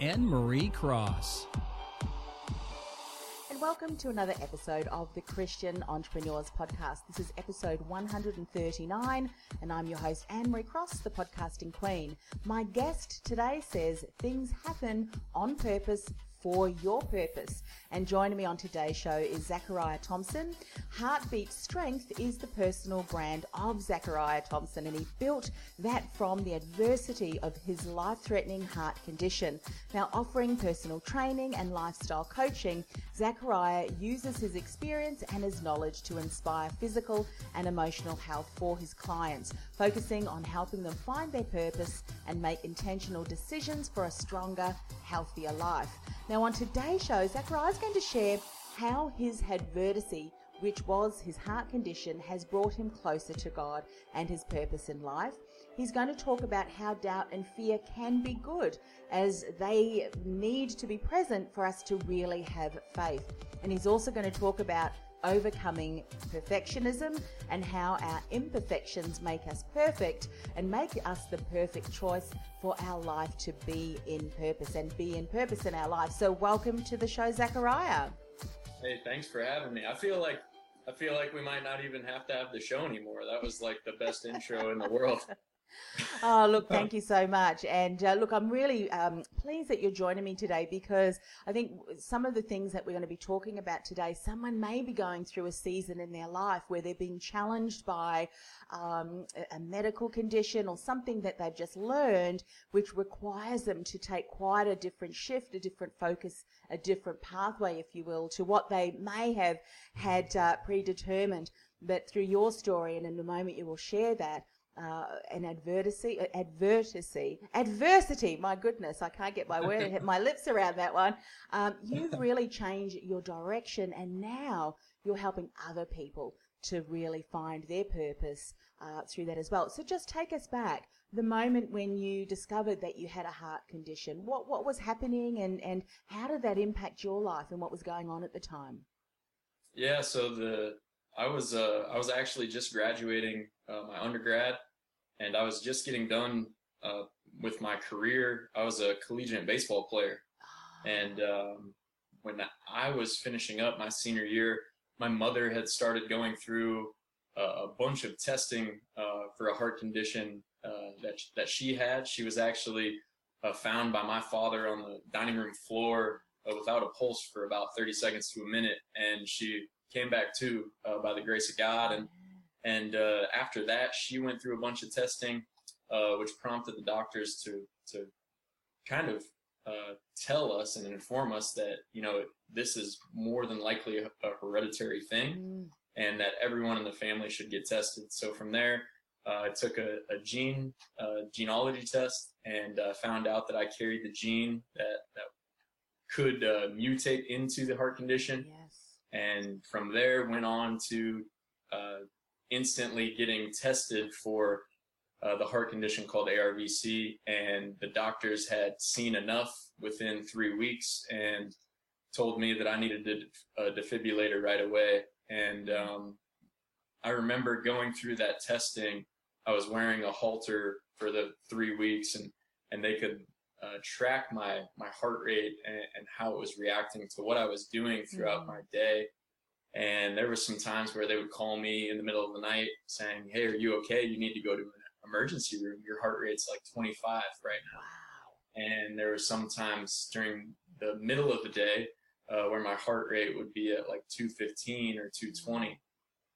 Anne Marie Cross. And welcome to another episode of the Christian Entrepreneurs Podcast. This is episode 139, and I'm your host, Anne Marie Cross, the podcasting queen. My guest today says things happen on purpose for your purpose. And joining me on today's show is Zachariah Thompson. Heartbeat Strength is the personal brand of Zachariah Thompson, and he built that from the adversity of his life threatening heart condition. Now, offering personal training and lifestyle coaching, Zachariah uses his experience and his knowledge to inspire physical and emotional health for his clients, focusing on helping them find their purpose and make intentional decisions for a stronger, healthier life. Now, on today's show, Zachariah is going to share how his adversity, which was his heart condition, has brought him closer to God and his purpose in life. He's going to talk about how doubt and fear can be good, as they need to be present for us to really have faith. And he's also going to talk about overcoming perfectionism and how our imperfections make us perfect and make us the perfect choice for our life to be in purpose and be in purpose in our life. So, welcome to the show, Zachariah. Hey, thanks for having me. I feel like I feel like we might not even have to have the show anymore. That was like the best intro in the world. oh, look, thank you so much. And uh, look, I'm really um, pleased that you're joining me today because I think some of the things that we're going to be talking about today, someone may be going through a season in their life where they're being challenged by um, a, a medical condition or something that they've just learned, which requires them to take quite a different shift, a different focus, a different pathway, if you will, to what they may have had uh, predetermined. But through your story, and in a moment you will share that, uh, an adversity, uh, adversity, adversity. My goodness, I can't get my word, my lips around that one. Um, you've really changed your direction, and now you're helping other people to really find their purpose uh, through that as well. So just take us back the moment when you discovered that you had a heart condition. What what was happening, and and how did that impact your life, and what was going on at the time? Yeah, so the I was uh, I was actually just graduating uh, my undergrad, and I was just getting done uh, with my career. I was a collegiate baseball player, and um, when I was finishing up my senior year, my mother had started going through a bunch of testing uh, for a heart condition uh, that that she had. She was actually uh, found by my father on the dining room floor without a pulse for about 30 seconds to a minute, and she came back to by the grace of God and and uh, after that, she went through a bunch of testing, uh, which prompted the doctors to to kind of uh, tell us and inform us that you know this is more than likely a, a hereditary thing, mm. and that everyone in the family should get tested. So from there, uh, I took a, a gene uh, genealogy test and uh, found out that I carried the gene that that could mutate into the heart condition. Yes. And from there, went on to instantly getting tested for uh, the heart condition called ARVC, and the doctors had seen enough within three weeks and told me that I needed a, defibrillator right away. And um, I remember going through that testing. I was wearing a Holter for the three weeks, and and they could uh, track my my heart rate and, and, how it was reacting to what I was doing throughout mm-hmm. my day. And there were some times where they would call me in the middle of the night saying, Hey, are you okay? You need to go to an emergency room. Your heart rate's like 25 right now. Wow. And there were some times during the middle of the day uh, where my heart rate would be at like 215 or 220.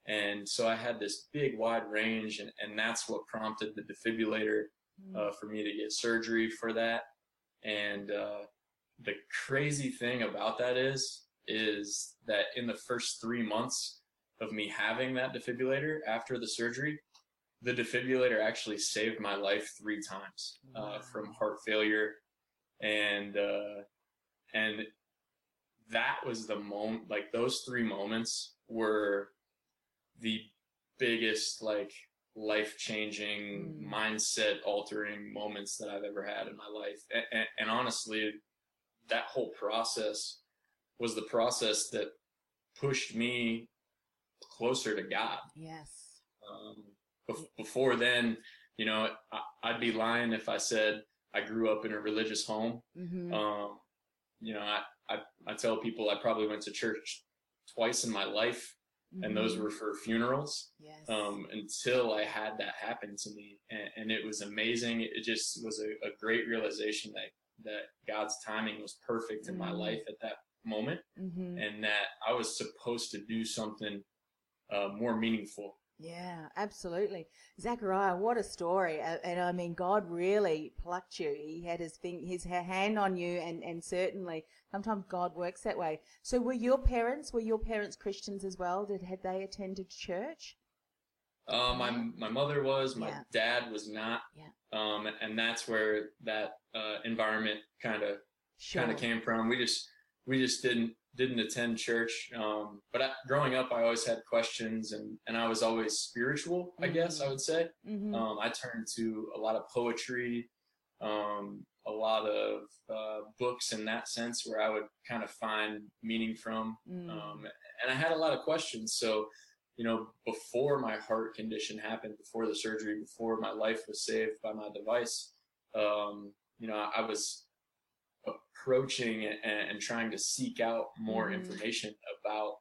And so I had this big wide range, and, and that's what prompted the defibrillator mm. uh, for me to get surgery for that. And uh, the crazy thing about that is is that in the first three months of me having that defibrillator after the surgery, the defibrillator actually saved my life three times uh, from heart failure. And uh, and that was the moment like those three moments were the biggest like life changing Mm. mindset altering moments that I've ever had in my life and, and, and honestly that whole process was the process that pushed me closer to God Yes. um, bef- before then, you know, I, I'd be lying if I said I grew up in a religious home. Mm-hmm. Um, you know, I, I, I tell people I probably went to church twice in my life, and those were for funerals. yes. Um, until I had that happen to me, and, and it was amazing. It just was a, a great realization that that God's timing was perfect in my Mm. life at that moment, hmm and that I was supposed to do something uh, more meaningful. Yeah, absolutely. Zachariah, what a story. And I mean, God really plucked you. He had his thing, his hand on you and, and certainly sometimes God works that way. So were your parents, were your parents Christians as well? Did, had they attended church? Uh, my my mother was, my Yeah. dad was not. Yeah. Um, and that's where that uh, environment kind of Sure. kind of came from. We just we just didn't didn't attend church. Um, but I, growing up, I always had questions, and and I was always spiritual. I guess I would say. hmm Um, I turned to a lot of poetry, um, a lot of uh, books in that sense, where I would kind of find meaning from. Mm. Um, and I had a lot of questions. So, you know, before my heart condition happened, before the surgery, before my life was saved by my device, um, you know, I was approaching and, and trying to seek out more Mhm. information about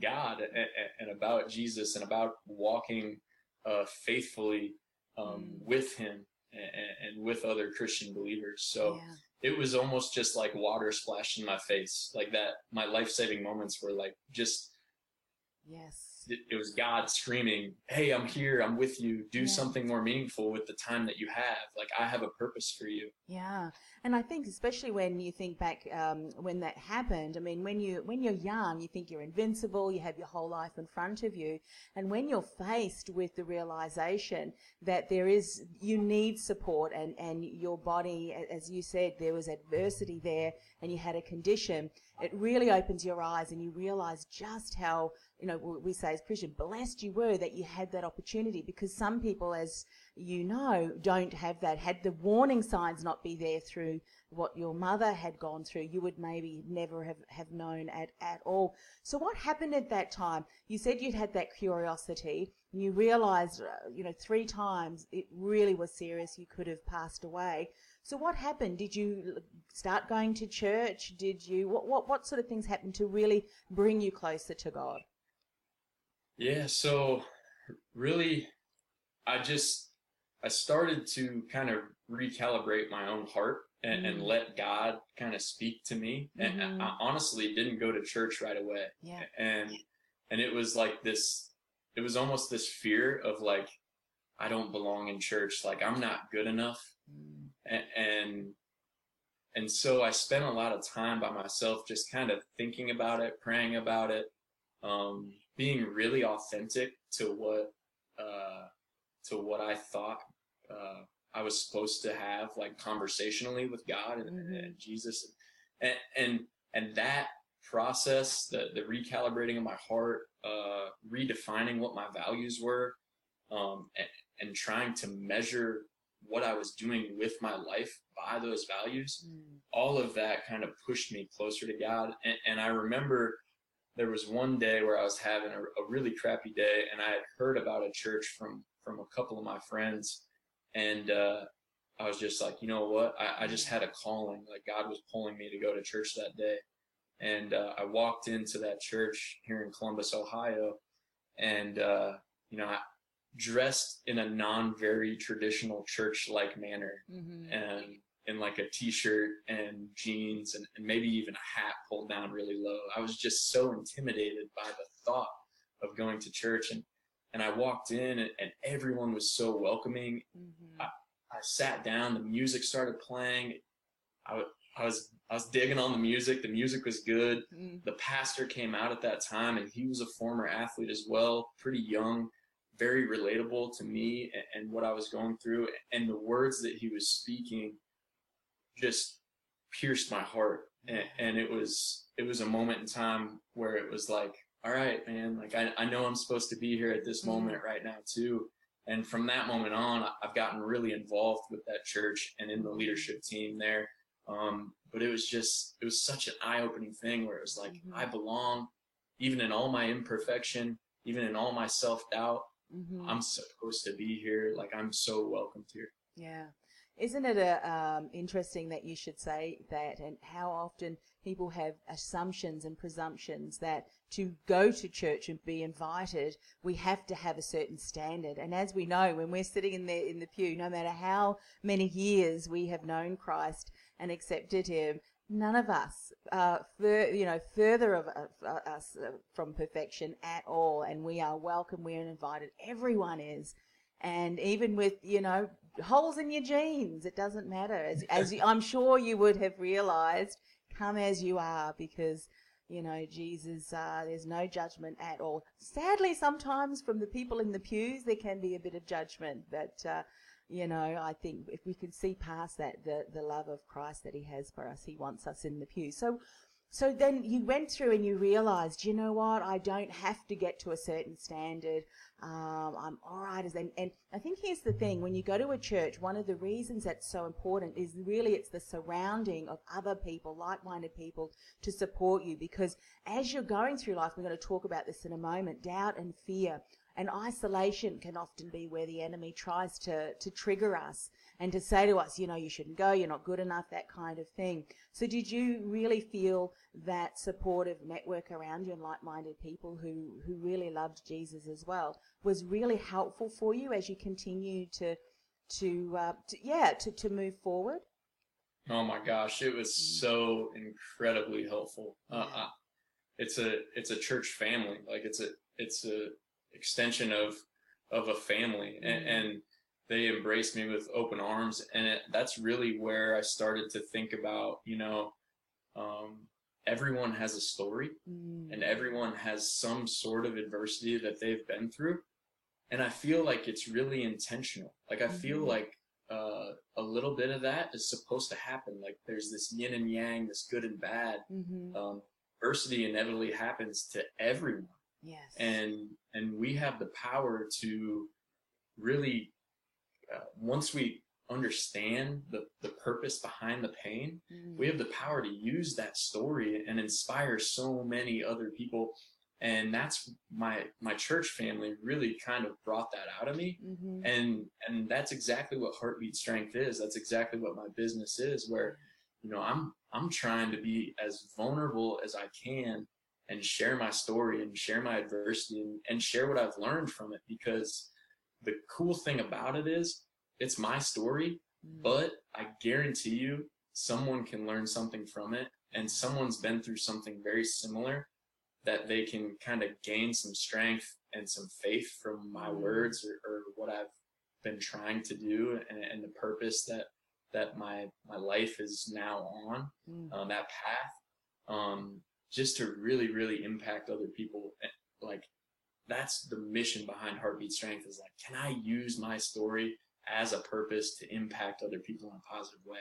God and, and about Jesus and about walking uh, faithfully um, Mm. with Him and, and with other Christian believers. So yeah. it was almost just like water splashed in my face like that my life-saving moments were like just Yes. it, it was god screaming hey i'm here i'm with you do Yeah. something more meaningful with the time that you have like i have a purpose for you Yeah, and I think especially when you think back um, when that happened. I mean, when you when you're young, you think you're invincible. You have your whole life in front of you, and when you're faced with the realization that there is you need support, and and your body, as you said, there was adversity there, and you had a condition. It really opens your eyes, and you realize just how you know we we say as Christian blessed you were that you had that opportunity because some people, as you know, don't have that. Had the warning signs not be there through what your mother had gone through, you would maybe never have, have known at, at all. So what happened at that time? You said you'd had that curiosity you realized, uh, you know, three times it really was serious. You could have passed away. So what happened? Did you start going to church? Did you, what, what, what sort of things happened to really bring you closer to God? yeah so really i just i started to kind of recalibrate my own heart and, and Mm. let god kind of speak to me and Mhm. I, I honestly didn't go to church right away Yeah. and and it was like this it was almost this fear of like i don't belong in church like i'm not good enough Mm. and and, and so i spent a lot of time by myself just kind of thinking about it praying about it um, being really authentic to what uh, to what i thought uh, i was supposed to have like conversationally with god and, Mhm. and jesus and and and that process the the recalibrating of my heart uh redefining what my values were um and, and trying to measure what i was doing with my life by those values Mm. all of that kind of pushed me closer to god and, and i remember there was one day where i was having a, a really crappy day and i had heard about a church from from a couple of my friends and uh I was just like, you know what? I, I just had a calling. Like God was pulling me to go to church that day. And uh, I walked into that church here in Columbus, Ohio, and uh, you know, I dressed in a non very traditional church like manner Mhm. and in like a t-shirt and jeans and, and maybe even a hat pulled down really low. I was just so intimidated by the thought of going to church and and I walked in and, and everyone was so welcoming Mhm. I sat down, the music started playing. I, I was I was digging on the music. The music was good. Mm. The pastor came out at that time, and he was a former athlete as well, pretty young, very relatable to me and, and what I was going through. And the words that he was speaking just pierced my heart. and, and it was it was a moment in time where it was like all right man like i, I know i'm supposed to be here at this Mm-hmm. moment right now too and from that moment on i've gotten really involved with that church and in the leadership team there um, but it was just it was such an eye-opening thing where it was like Mhm. i belong even in all my imperfection even in all my self-doubt Mhm. i'm supposed to be here like i'm so welcomed here Yeah. Isn't it a, um, interesting that you should say that and how often people have assumptions and presumptions that to go to church and be invited, we have to have a certain standard. And as we know, when we're sitting in the, in the pew, no matter how many years we have known Christ and accepted him, none of us are, fur, you know, further of us uh, from perfection at all. And we are welcome. We are invited. Everyone is. And even with, you know, holes in your jeans, it doesn't matter. As, as you, I'm sure you would have realized, come as you are because, you know, Jesus, uh, there's no judgment at all. Sadly, sometimes from the people in the pews, there can be a bit of judgment, but, uh, you know, I think if we can see past that, the, the love of Christ that he has for us, he wants us in the pew. So, so then you went through and you realized, you know what, I don't have to get to a certain standard. Um, I'm all right as and, and I think here's the thing: when you go to a church, one of the reasons that's so important is really it's the surrounding of other people, like-minded people, to support you. Because as you're going through life, we're going to talk about this in a moment. Doubt and fear and isolation can often be where the enemy tries to to trigger us and to say to us, you know, you shouldn't go, you're not good enough, that kind of thing. So, did you really feel that supportive network around you and like-minded people who who really loved Jesus as well was really helpful for you as you continue to to, uh, to yeah to to move forward? Oh my gosh, it was so incredibly helpful. Uh, Yeah. uh, it's a it's a church family. Like it's a it's a extension of of a family, and, Mhm. and they embraced me with open arms. And it, that's really where I started to think about, you know, um, everyone has a story, Mm. and everyone has some sort of adversity that they've been through. And I feel like it's really intentional. Like I feel Mhm. like uh, a little bit of that is supposed to happen. Like there's this yin and yang, this good and bad. hmm Um, adversity inevitably happens to everyone, Yes. and and we have the power to really uh, once we understand the the purpose behind the pain, Mm. we have the power to use that story and inspire so many other people and that's my my church family really kind of brought that out of me Mhm. and and that's exactly what heartbeat strength is that's exactly what my business is where you know i'm i'm trying to be as vulnerable as i can and share my story and share my adversity and, and share what i've learned from it because the cool thing about it is it's my story Mm. but I guarantee you someone can learn something from it and someone's been through something very similar that they can kind of gain some strength and some faith from my Mm. words or, or what I've been trying to do and, and the purpose that that my my life is now on Mm. on that path um just to really really impact other people eh, like that's the mission behind heartbeat strength is like can i use my story as a purpose to impact other people in a positive way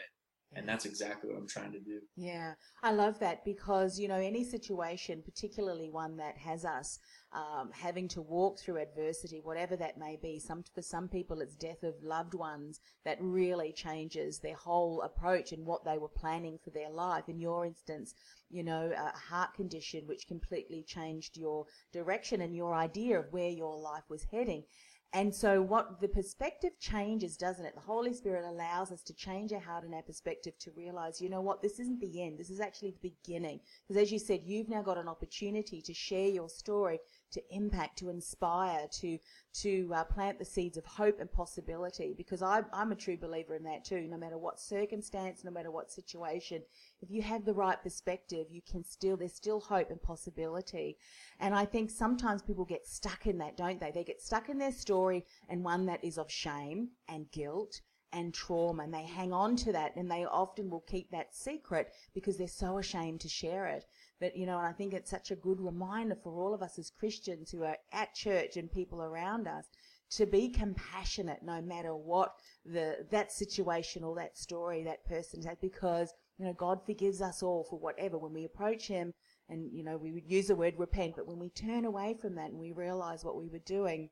and that's exactly what i'm trying to do Yeah, I love that because, you know, any situation, particularly one that has us um, having to walk through adversity, whatever that may be, some, for some people it's death of loved ones that really changes their whole approach and what they were planning for their life. In your instance, you know, a heart condition which completely changed your direction and your idea of where your life was heading. And so what the perspective changes, doesn't it? The Holy Spirit allows us to change our heart and our perspective to realize, you know what, this isn't the end. This is actually the beginning. Because as you said, you've now got an opportunity to share your story, to impact, to inspire, to, to uh, plant the seeds of hope and possibility. Because I, I'm a true believer in that too. No matter what circumstance, no matter what situation, if you have the right perspective, you can still, there's still hope and possibility. And I think sometimes people get stuck in that, don't they? They get stuck in their story and one that is of shame and guilt and trauma and they hang on to that and they often will keep that secret because they're so ashamed to share it. But, you know, and I think it's such a good reminder for all of us as Christians who are at church and people around us to be compassionate no matter what the, that situation or that story that person has because you know, God forgives us all for whatever. When we approach Him, and you know, we would use the word repent, but when we turn away from that and we realize what we were doing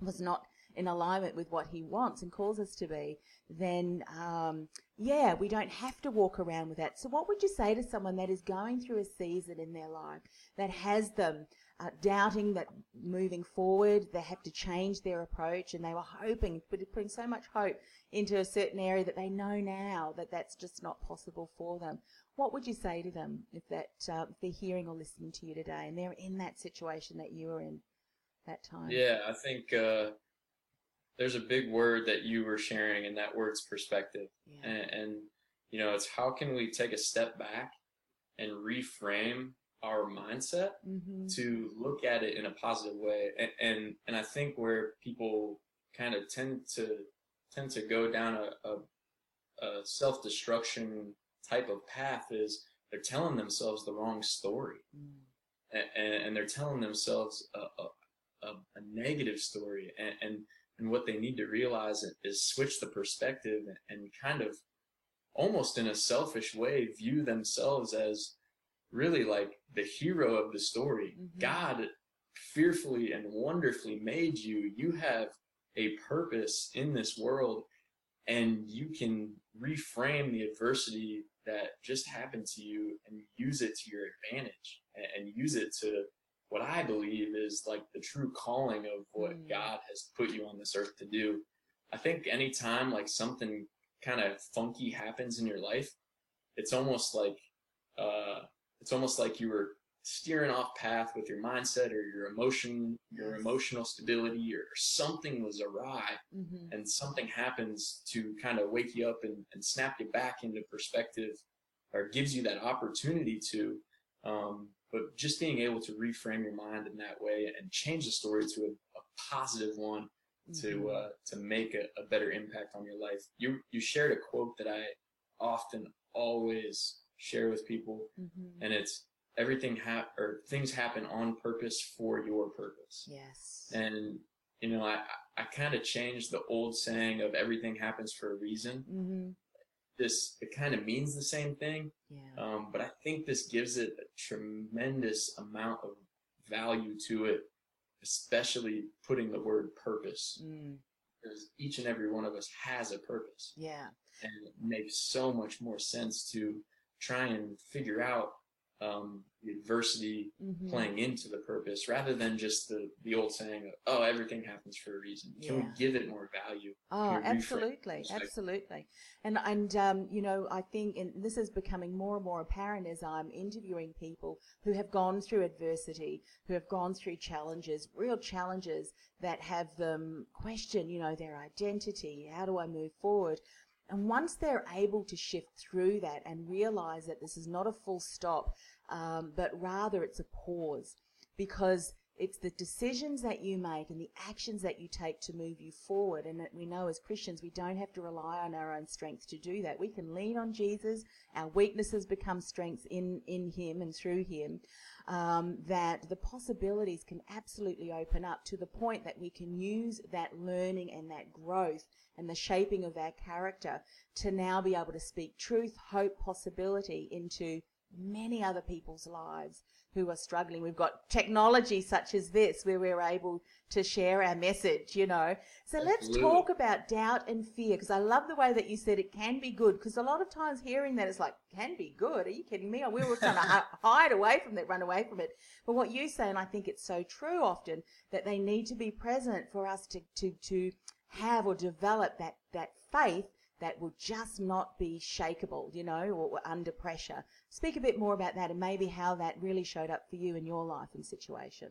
was not in alignment with what He wants and calls us to be, then um, yeah, we don't have to walk around with that. So, what would you say to someone that is going through a season in their life that has them uh, doubting that moving forward they have to change their approach and they were hoping, putting so much hope into a certain area that they know now that that's just not possible for them? What would you say to them if that uh, if they're hearing or listening to you today and they're in that situation that you were in that time? Yeah, I think. Uh there's a big word that you were sharing, and that word's perspective. Yeah. And, and, you know, it's how can we take a step back and reframe our mindset mm-hmm. to look at it in a positive way. And, and, and I think where people kind of tend to tend to go down a, a, a self destruction type of path is they're telling themselves the wrong story. Mm. And, and, they're telling themselves a, a, a negative story. And, and and what they need to realize is switch the perspective and kind of almost in a selfish way view themselves as really like the hero of the story. Mm-hmm. God fearfully and wonderfully made you. You have a purpose in this world and you can reframe the adversity that just happened to you and use it to your advantage and, use it to what I believe is like the true calling of what mm. God has put you on this earth to do. I think anytime like something kind of funky happens in your life, it's almost like uh, it's almost like you were steering off path with your mindset or your emotion, your emotional stability, or something was awry, mm-hmm. and something happens to kind of wake you up and, and snap you back into perspective, or gives you that opportunity to. Um, but just being able to reframe your mind in that way and change the story to a, a positive one mm-hmm. to uh, to make a, a, better impact on your life. You you shared a quote that I often always share with people, mm-hmm. and it's everything hap- or things happen on purpose for your purpose. Yes. And you know, I I kind of changed the old saying of everything happens for a reason. Mm-hmm this it kind of means the same thing yeah. um, but i think this gives it a tremendous amount of value to it especially putting the word purpose mm. because each and every one of us has a purpose yeah and it makes so much more sense to try and figure out um, the adversity mm-hmm. playing into the purpose rather than just the, the old saying of, oh, everything happens for a reason. Can yeah. we give it more value? Oh, absolutely. Absolutely. And, and, um, you know, I think, and this is becoming more and more apparent as I'm interviewing people who have gone through adversity, who have gone through challenges, real challenges that have them question, you know, their identity. How do I move forward? And once they're able to shift through that and realize that this is not a full stop, um, but rather it's a pause. Because it's the decisions that you make and the actions that you take to move you forward. And we know as Christians, we don't have to rely on our own strength to do that. We can lean on Jesus. Our weaknesses become strengths in, in Him and through Him. Um, that the possibilities can absolutely open up to the point that we can use that learning and that growth and the shaping of our character to now be able to speak truth, hope, possibility into many other people's lives who are struggling. We've got technology such as this where we're able to share our message, you know. So let's talk about doubt and fear because I love the way that you said it can be good because a lot of times hearing that is like, can be good. Are you kidding me? We were trying to hide away from it, run away from it. But what you say, and I think it's so true often, that they need to be present for us to, to, to have or develop that, that faith that will just not be shakable, you know, or, or, under pressure. Speak a bit more about that and maybe how that really showed up for you in your life and situation.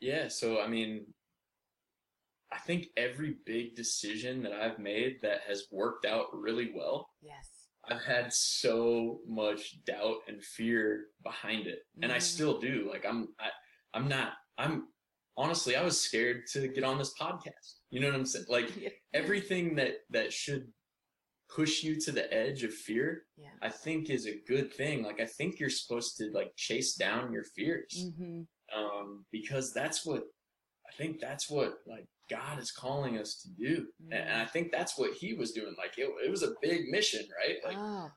Yeah, so I mean, I think every big decision that I've made that has worked out really well. Yes. I've had so much doubt and fear behind it. And mm. I still do. Like I'm I I'm not I'm honestly I was scared to get on this podcast you know what I'm saying? Like yeah. everything that that should push you to the edge of fear, yeah. I think is a good thing. Like I think you're supposed to like chase down your fears, mm-hmm. um, because that's what I think. That's what like God is calling us to do, mm-hmm. and I think that's what He was doing. Like it, it was a big mission, right? Like. Oh.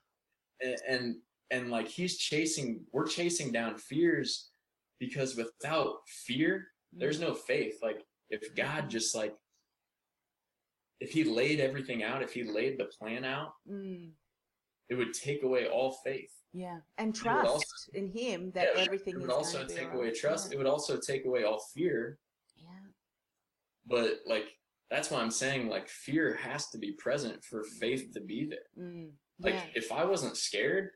and, and and like he's chasing we're chasing down fears because without fear there's no faith like if god just like if he laid everything out if he laid the plan out Mm, it would take away all faith yeah, and trust also- in Him that Yeah, everything it is would also take away right. trust Yeah. it would also take away all fear yeah. but like that's why i'm saying like fear has to be present for faith to be there Mm, like yeah. if i wasn't scared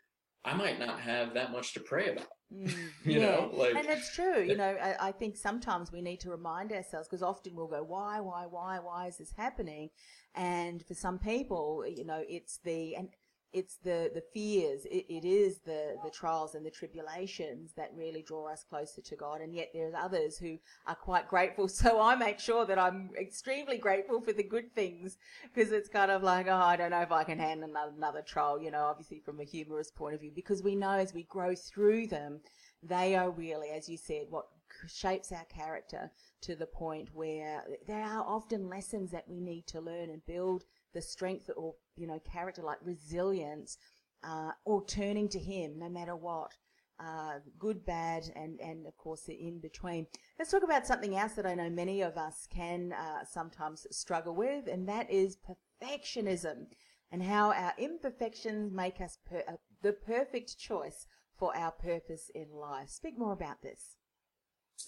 i might not have that much to pray about Mm, you yeah. know like and it's true. You know, I, I think sometimes we need to remind ourselves because often we'll go, why, why, why, why is this happening? And for some people, you know, it's the and it's the the fears. It, it is the the trials and the tribulations that really draw us closer to God. And yet there's others who are quite grateful. So I make sure that I'm extremely grateful for the good things because it's kind of like, oh, I don't know if I can handle another, another trial. You know, obviously from a humorous point of view, because we know as we grow through them they are really, as you said, what shapes our character to the point where there are often lessons that we need to learn and build the strength or, you know, character like resilience, uh, or turning to Him no matter what. Uh, good, bad, and, and of course the in between. Let's talk about something else that I know many of us can uh, sometimes struggle with, and that is perfectionism and how our imperfections make us per- uh, the perfect choice for our purpose in life. Speak more about this.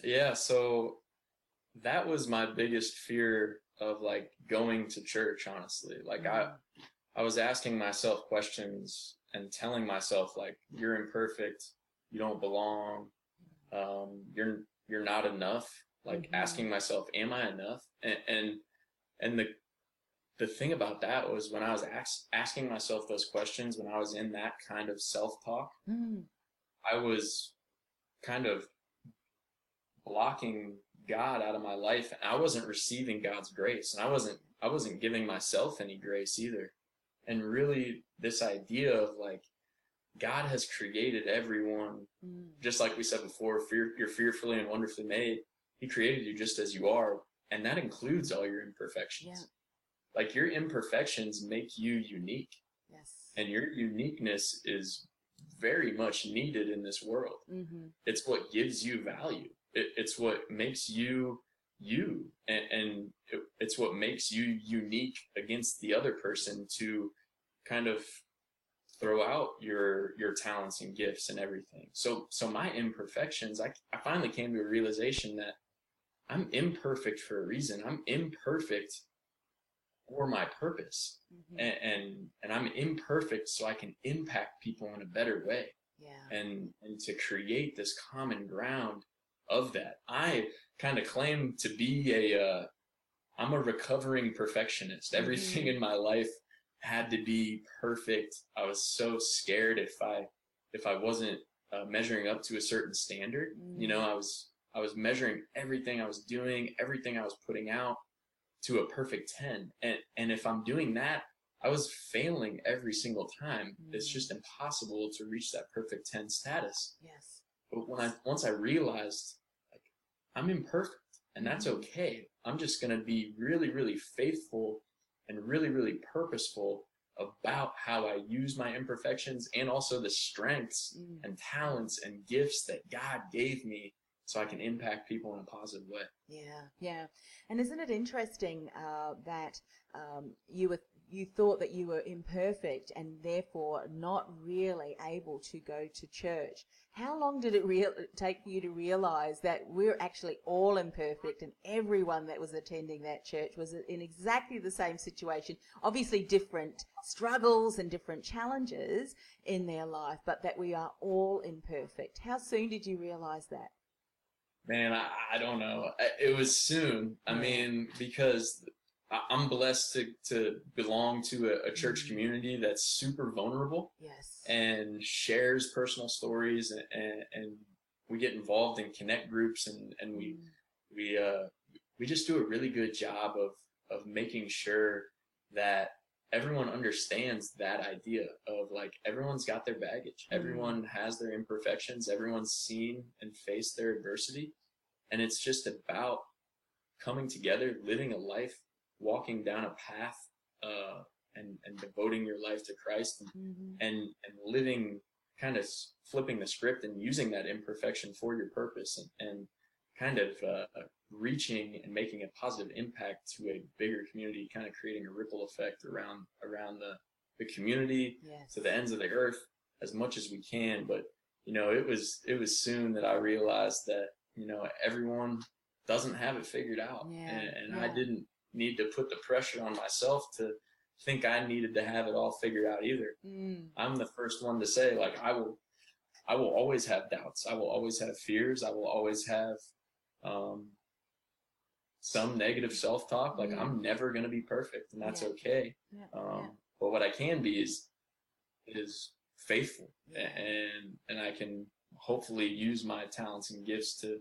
Yeah, so that was my biggest fear of like going to church, honestly. Like I I was asking myself questions and telling myself like you're imperfect, you don't belong, um, you're you're not enough. Like Mhm. asking myself, am I enough? And and and the the thing about that was when I was ask, asking myself those questions, when I was in that kind of self talk, Mm, I was kind of blocking God out of my life and I wasn't receiving God's grace and I wasn't I wasn't giving myself any grace either. And really this idea of like God has created everyone mm, just like we said before fear, you're fearfully and wonderfully made. He created you just as you are and that includes all your imperfections. Yeah. Like your imperfections make you unique yes. and your uniqueness is very much needed in this world hmm it's what gives you value. It, it's what makes you you, and, and it, it's what makes you unique against the other person to kind of throw out your your talents and gifts and everything. So so my imperfections, I I finally came to a realization that I'm imperfect for a reason. I'm imperfect for my purpose, hmm and and, and I'm imperfect so I can impact people in a better way Yeah. and and to create this common ground of that. I kind of claim to be a uh, I'm a recovering perfectionist. Everything in my life had to be perfect. I was so scared if I if I wasn't uh, measuring up to a certain standard. You know, I was I was measuring everything I was doing, everything I was putting out to a perfect 10. And and if I'm doing that, I was failing every single time. It's Mm. just impossible to reach that perfect 10 status. Yes. But when I once I realized I'm imperfect and that's Mhm. okay. I'm just going to be really really faithful and really really purposeful about how I use my imperfections and also the strengths Mm. and talents and gifts that God gave me so I can impact people in a positive way. Yeah, yeah. And isn't it interesting uh, that um, you were you thought that you were imperfect and therefore not really able to go to church? How long did it real take you to realize that we're actually all imperfect and everyone that was attending that church was in exactly the same situation? Obviously, different struggles and different challenges in their life, but that we are all imperfect. How soon did you realize that? Man, I, I don't know. It was soon. I mean, because I'm blessed to, to belong to a, a church Mhm. community that's super vulnerable Yes. and shares personal stories and, and, and we get involved in connect groups and, and we, Mm. we, uh, we just do a really good job of, of making sure that everyone understands that idea of like everyone's got their baggage Mhm. everyone has their imperfections everyone's seen and faced their adversity and it's just about coming together living a life walking down a path uh, and, and devoting your life to Christ and, Mhm. and, and living kind of flipping the script and using that imperfection for your purpose and, and kind of uh, reaching and making a positive impact to a bigger community, kind of creating a ripple effect around around the, the community Yes. to the ends of the earth as much as we can. But you know, it was it was soon that I realized that you know everyone doesn't have it figured out, Yeah, and, and I didn't need to put the pressure on myself to think I needed to have it all figured out either. Mm. I'm the first one to say like I will I will always have doubts. I will always have fears. I will always have um some negative self-talk like Mm. I'm never going to be perfect and that's Yeah. okay. Yeah. Um but what I can be is is faithful and and I can hopefully use my talents and gifts to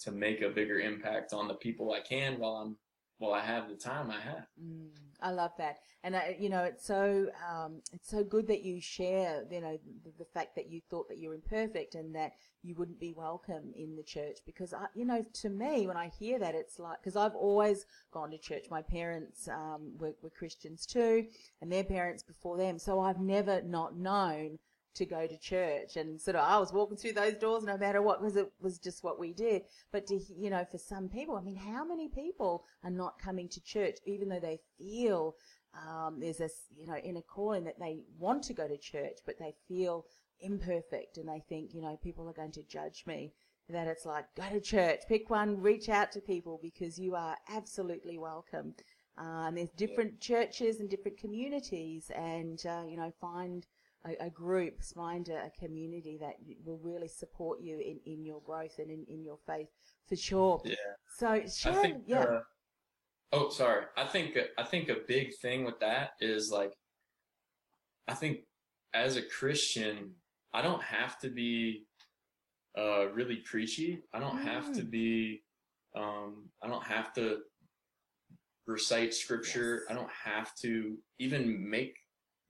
to make a bigger impact on the people I can while I'm while I have the time I have. Mm, I love that, and uh, you know it's so um, it's so good that you share, you know, the, the fact that you thought that you're imperfect and that you wouldn't be welcome in the church. Because I, you know, to me, when I hear that, it's like because I've always gone to church. My parents um, were, were Christians too, and their parents before them, so I've never not known to go to church and sort of I was walking through those doors no matter what because it was just what we did. But to you know for some people I mean how many people are not coming to church even though they feel um, there's this you know inner calling that they want to go to church but they feel imperfect and they think you know people are going to judge me that it's like go to church pick one reach out to people because you are absolutely welcome. Uh, and there's different churches and different communities and uh, you know find a, a group, find a, a community that will really support you in, in your growth and in, in your faith for sure. Yeah. So share, I think. yeah, Uh, oh, sorry. I think I think a big thing with that is like, I think as a Christian, I don't have to be uh, really preachy. I don't have to Mm. be. Um, I don't have to recite scripture. Yes. I don't have to even make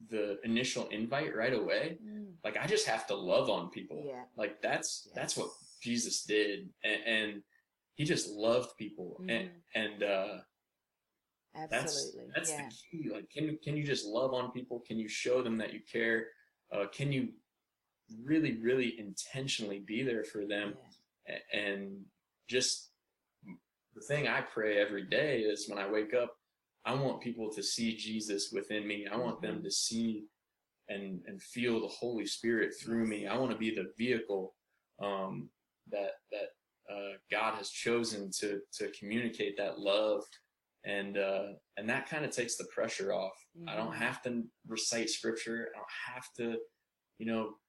the initial invite right away. Mm, Like I just have to love on people. yeah, Like that's that's what Jesus did, and, and he just loved people, and Mhm. and uh, that's absolutely, that's yeah, the key. Like, can you can you just love on people? Can you show them that you care? Uh, can you really really intentionally be there for them? yeah. And just the thing I pray every day is when I wake up, I want people to see Jesus within me. I want them Mhm. to see and and feel the Holy Spirit through me. I want to be the vehicle um, that that uh, God has chosen to to communicate that love, and uh, and that kind of takes the pressure off. I don't Mhm. have to recite scripture. I don't have to, you know,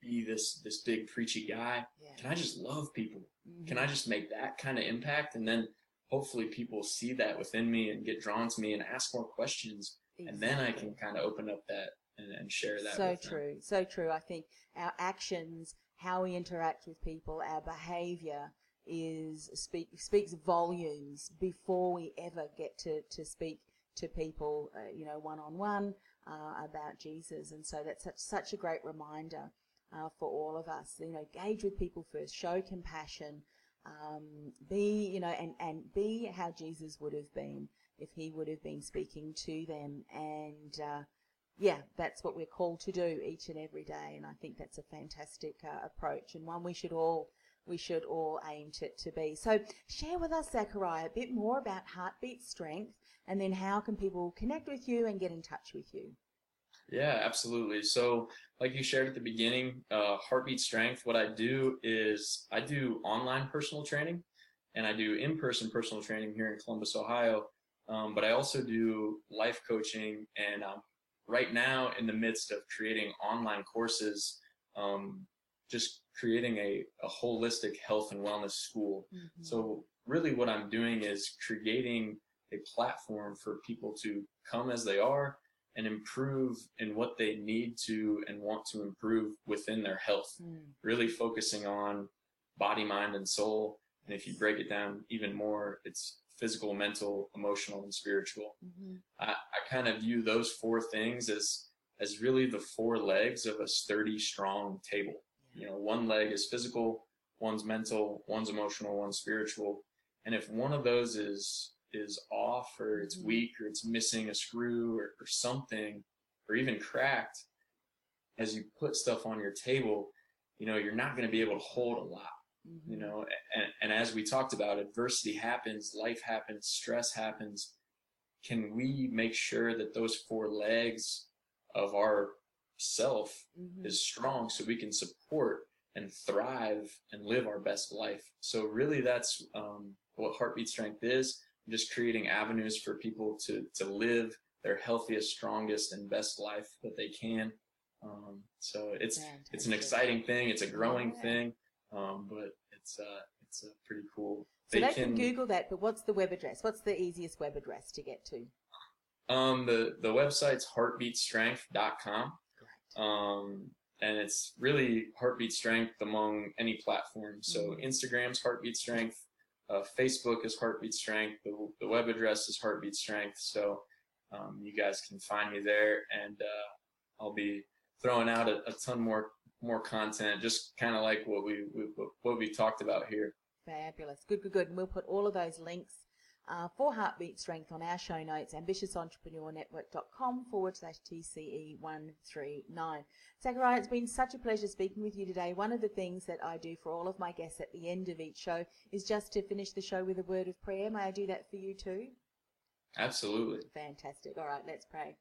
be this this big preachy guy. yeah. Can I just love people? Can Mhm. I just make that kind of impact? And then hopefully people see that within me and get drawn to me and ask more questions. And then I can kind of open up that and, and share that. so with them. true so true i think our actions how we interact with people our behavior is speak speaks volumes before we ever get to to speak to people uh, you know one on one about jesus and so that's such such a great reminder uh, for all of us you know engage with people first show compassion um, be you know and and be how jesus would have been if he would have been speaking to them and uh, yeah, that's what we're called to do each and every day, and I think that's a fantastic uh, approach and one we should all we should all aim to, to be. So, share with us, Zachariah, a bit more about Heartbeat Strength, and then how can people connect with you and get in touch with you? Yeah, absolutely. So, like you shared at the beginning, uh, Heartbeat Strength, what I do is I do online personal training and I do in person personal training here in Columbus, Ohio. Um, but I also do life coaching and I'm right now in the midst of creating online courses, um, just creating a, a holistic health and wellness school. Mm-hmm. So really what I'm doing is creating a platform for people to come as they are and improve in what they need to and want to improve within their health. Mm, Really focusing on body, mind, and soul. And if you break it down even more, it's physical, mental, emotional, and spiritual. mhm, I, I kind of view those four things as as really the four legs of a sturdy, strong table. You know, one leg is physical, one's mental, one's emotional, one's spiritual. And if one of those is is off or it's Mhm. weak or it's missing a screw or, or something or even cracked, as you put stuff on your table, you know, you're not going to be able to hold a lot, you know, and, and as we talked about, adversity happens, life happens, stress happens. Can we make sure that those four legs of our self Mhm. is strong so we can support and thrive and live our best life. So really that's um, what heartbeat strength is. Just creating avenues for people to, to live their healthiest, strongest and best life that they can. Um, so it's, it's an exciting thing. It's a growing Yeah. thing. Um, but it's, uh, it's a pretty cool. So they, can, Google that, but what's the web address? What's the easiest web address to get to? Um, the, the website's heartbeatstrength.com. Great. um, and it's really heartbeat strength among any platform. So Mhm. Instagram's heartbeat strength, uh, Facebook is heartbeat strength, the, the web address is heartbeat strength. So um, you guys can find me there, and uh, I'll be throwing out a, a ton more more content, just kind of like what we, we what we talked about here. Fabulous. Good, good, good. And we'll put all of those links uh, for Heartbeat Strength on our show notes, ambitiousentrepreneurnetwork.com forward slash TCE139. Zachariah, it's been such a pleasure speaking with you today. One of the things that I do for all of my guests at the end of each show is just to finish the show with a word of prayer. May I do that for you too? Absolutely. Fantastic. All right, let's pray.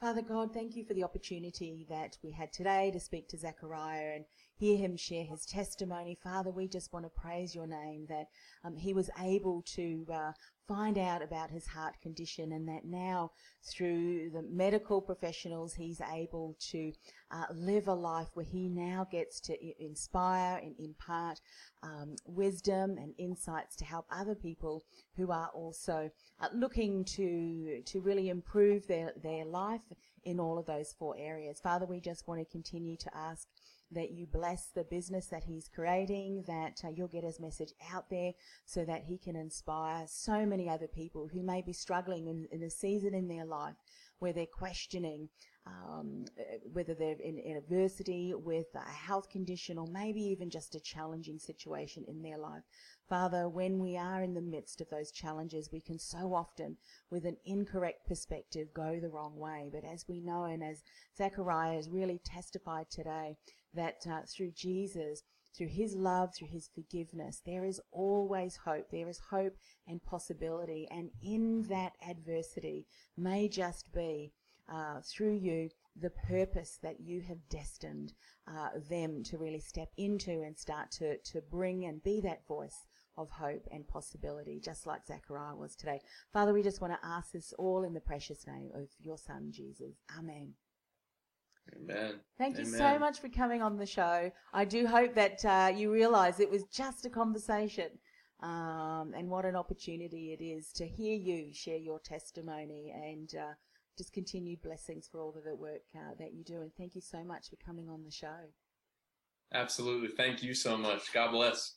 Father God, thank you for the opportunity that we had today to speak to Zachariah and hear him share his testimony. Father, we just want to praise your name that um, he was able to uh, find out about his heart condition and that now through the medical professionals he's able to uh, live a life where he now gets to inspire and impart um, wisdom and insights to help other people who are also uh, looking to to really improve their their life in all of those four areas. Father, we just want to continue to ask that you bless the business that he's creating, that uh, you'll get his message out there so that he can inspire so many other people who may be struggling in, in a season in their life where they're questioning um, uh, whether they're in, in adversity with a health condition or maybe even just a challenging situation in their life. Father, when we are in the midst of those challenges, we can so often, with an incorrect perspective, go the wrong way. But as we know, and as Zachariah has really testified today, that uh, through Jesus, through his love, through his forgiveness, there is always hope. There is hope and possibility. And in that adversity may just be uh, through you the purpose that you have destined uh, them to really step into and start to, to bring and be that voice of hope and possibility, just like Zachariah was today. Father, we just want to ask this all in the precious name of your Son, Jesus. Amen. Amen. Thank you so much for coming on the show. I do hope that uh, you realize it was just a conversation um, and what an opportunity it is to hear you share your testimony and uh, just continued blessings for all of the work uh, that you do. And thank you so much for coming on the show. Absolutely. Thank you so much. God bless.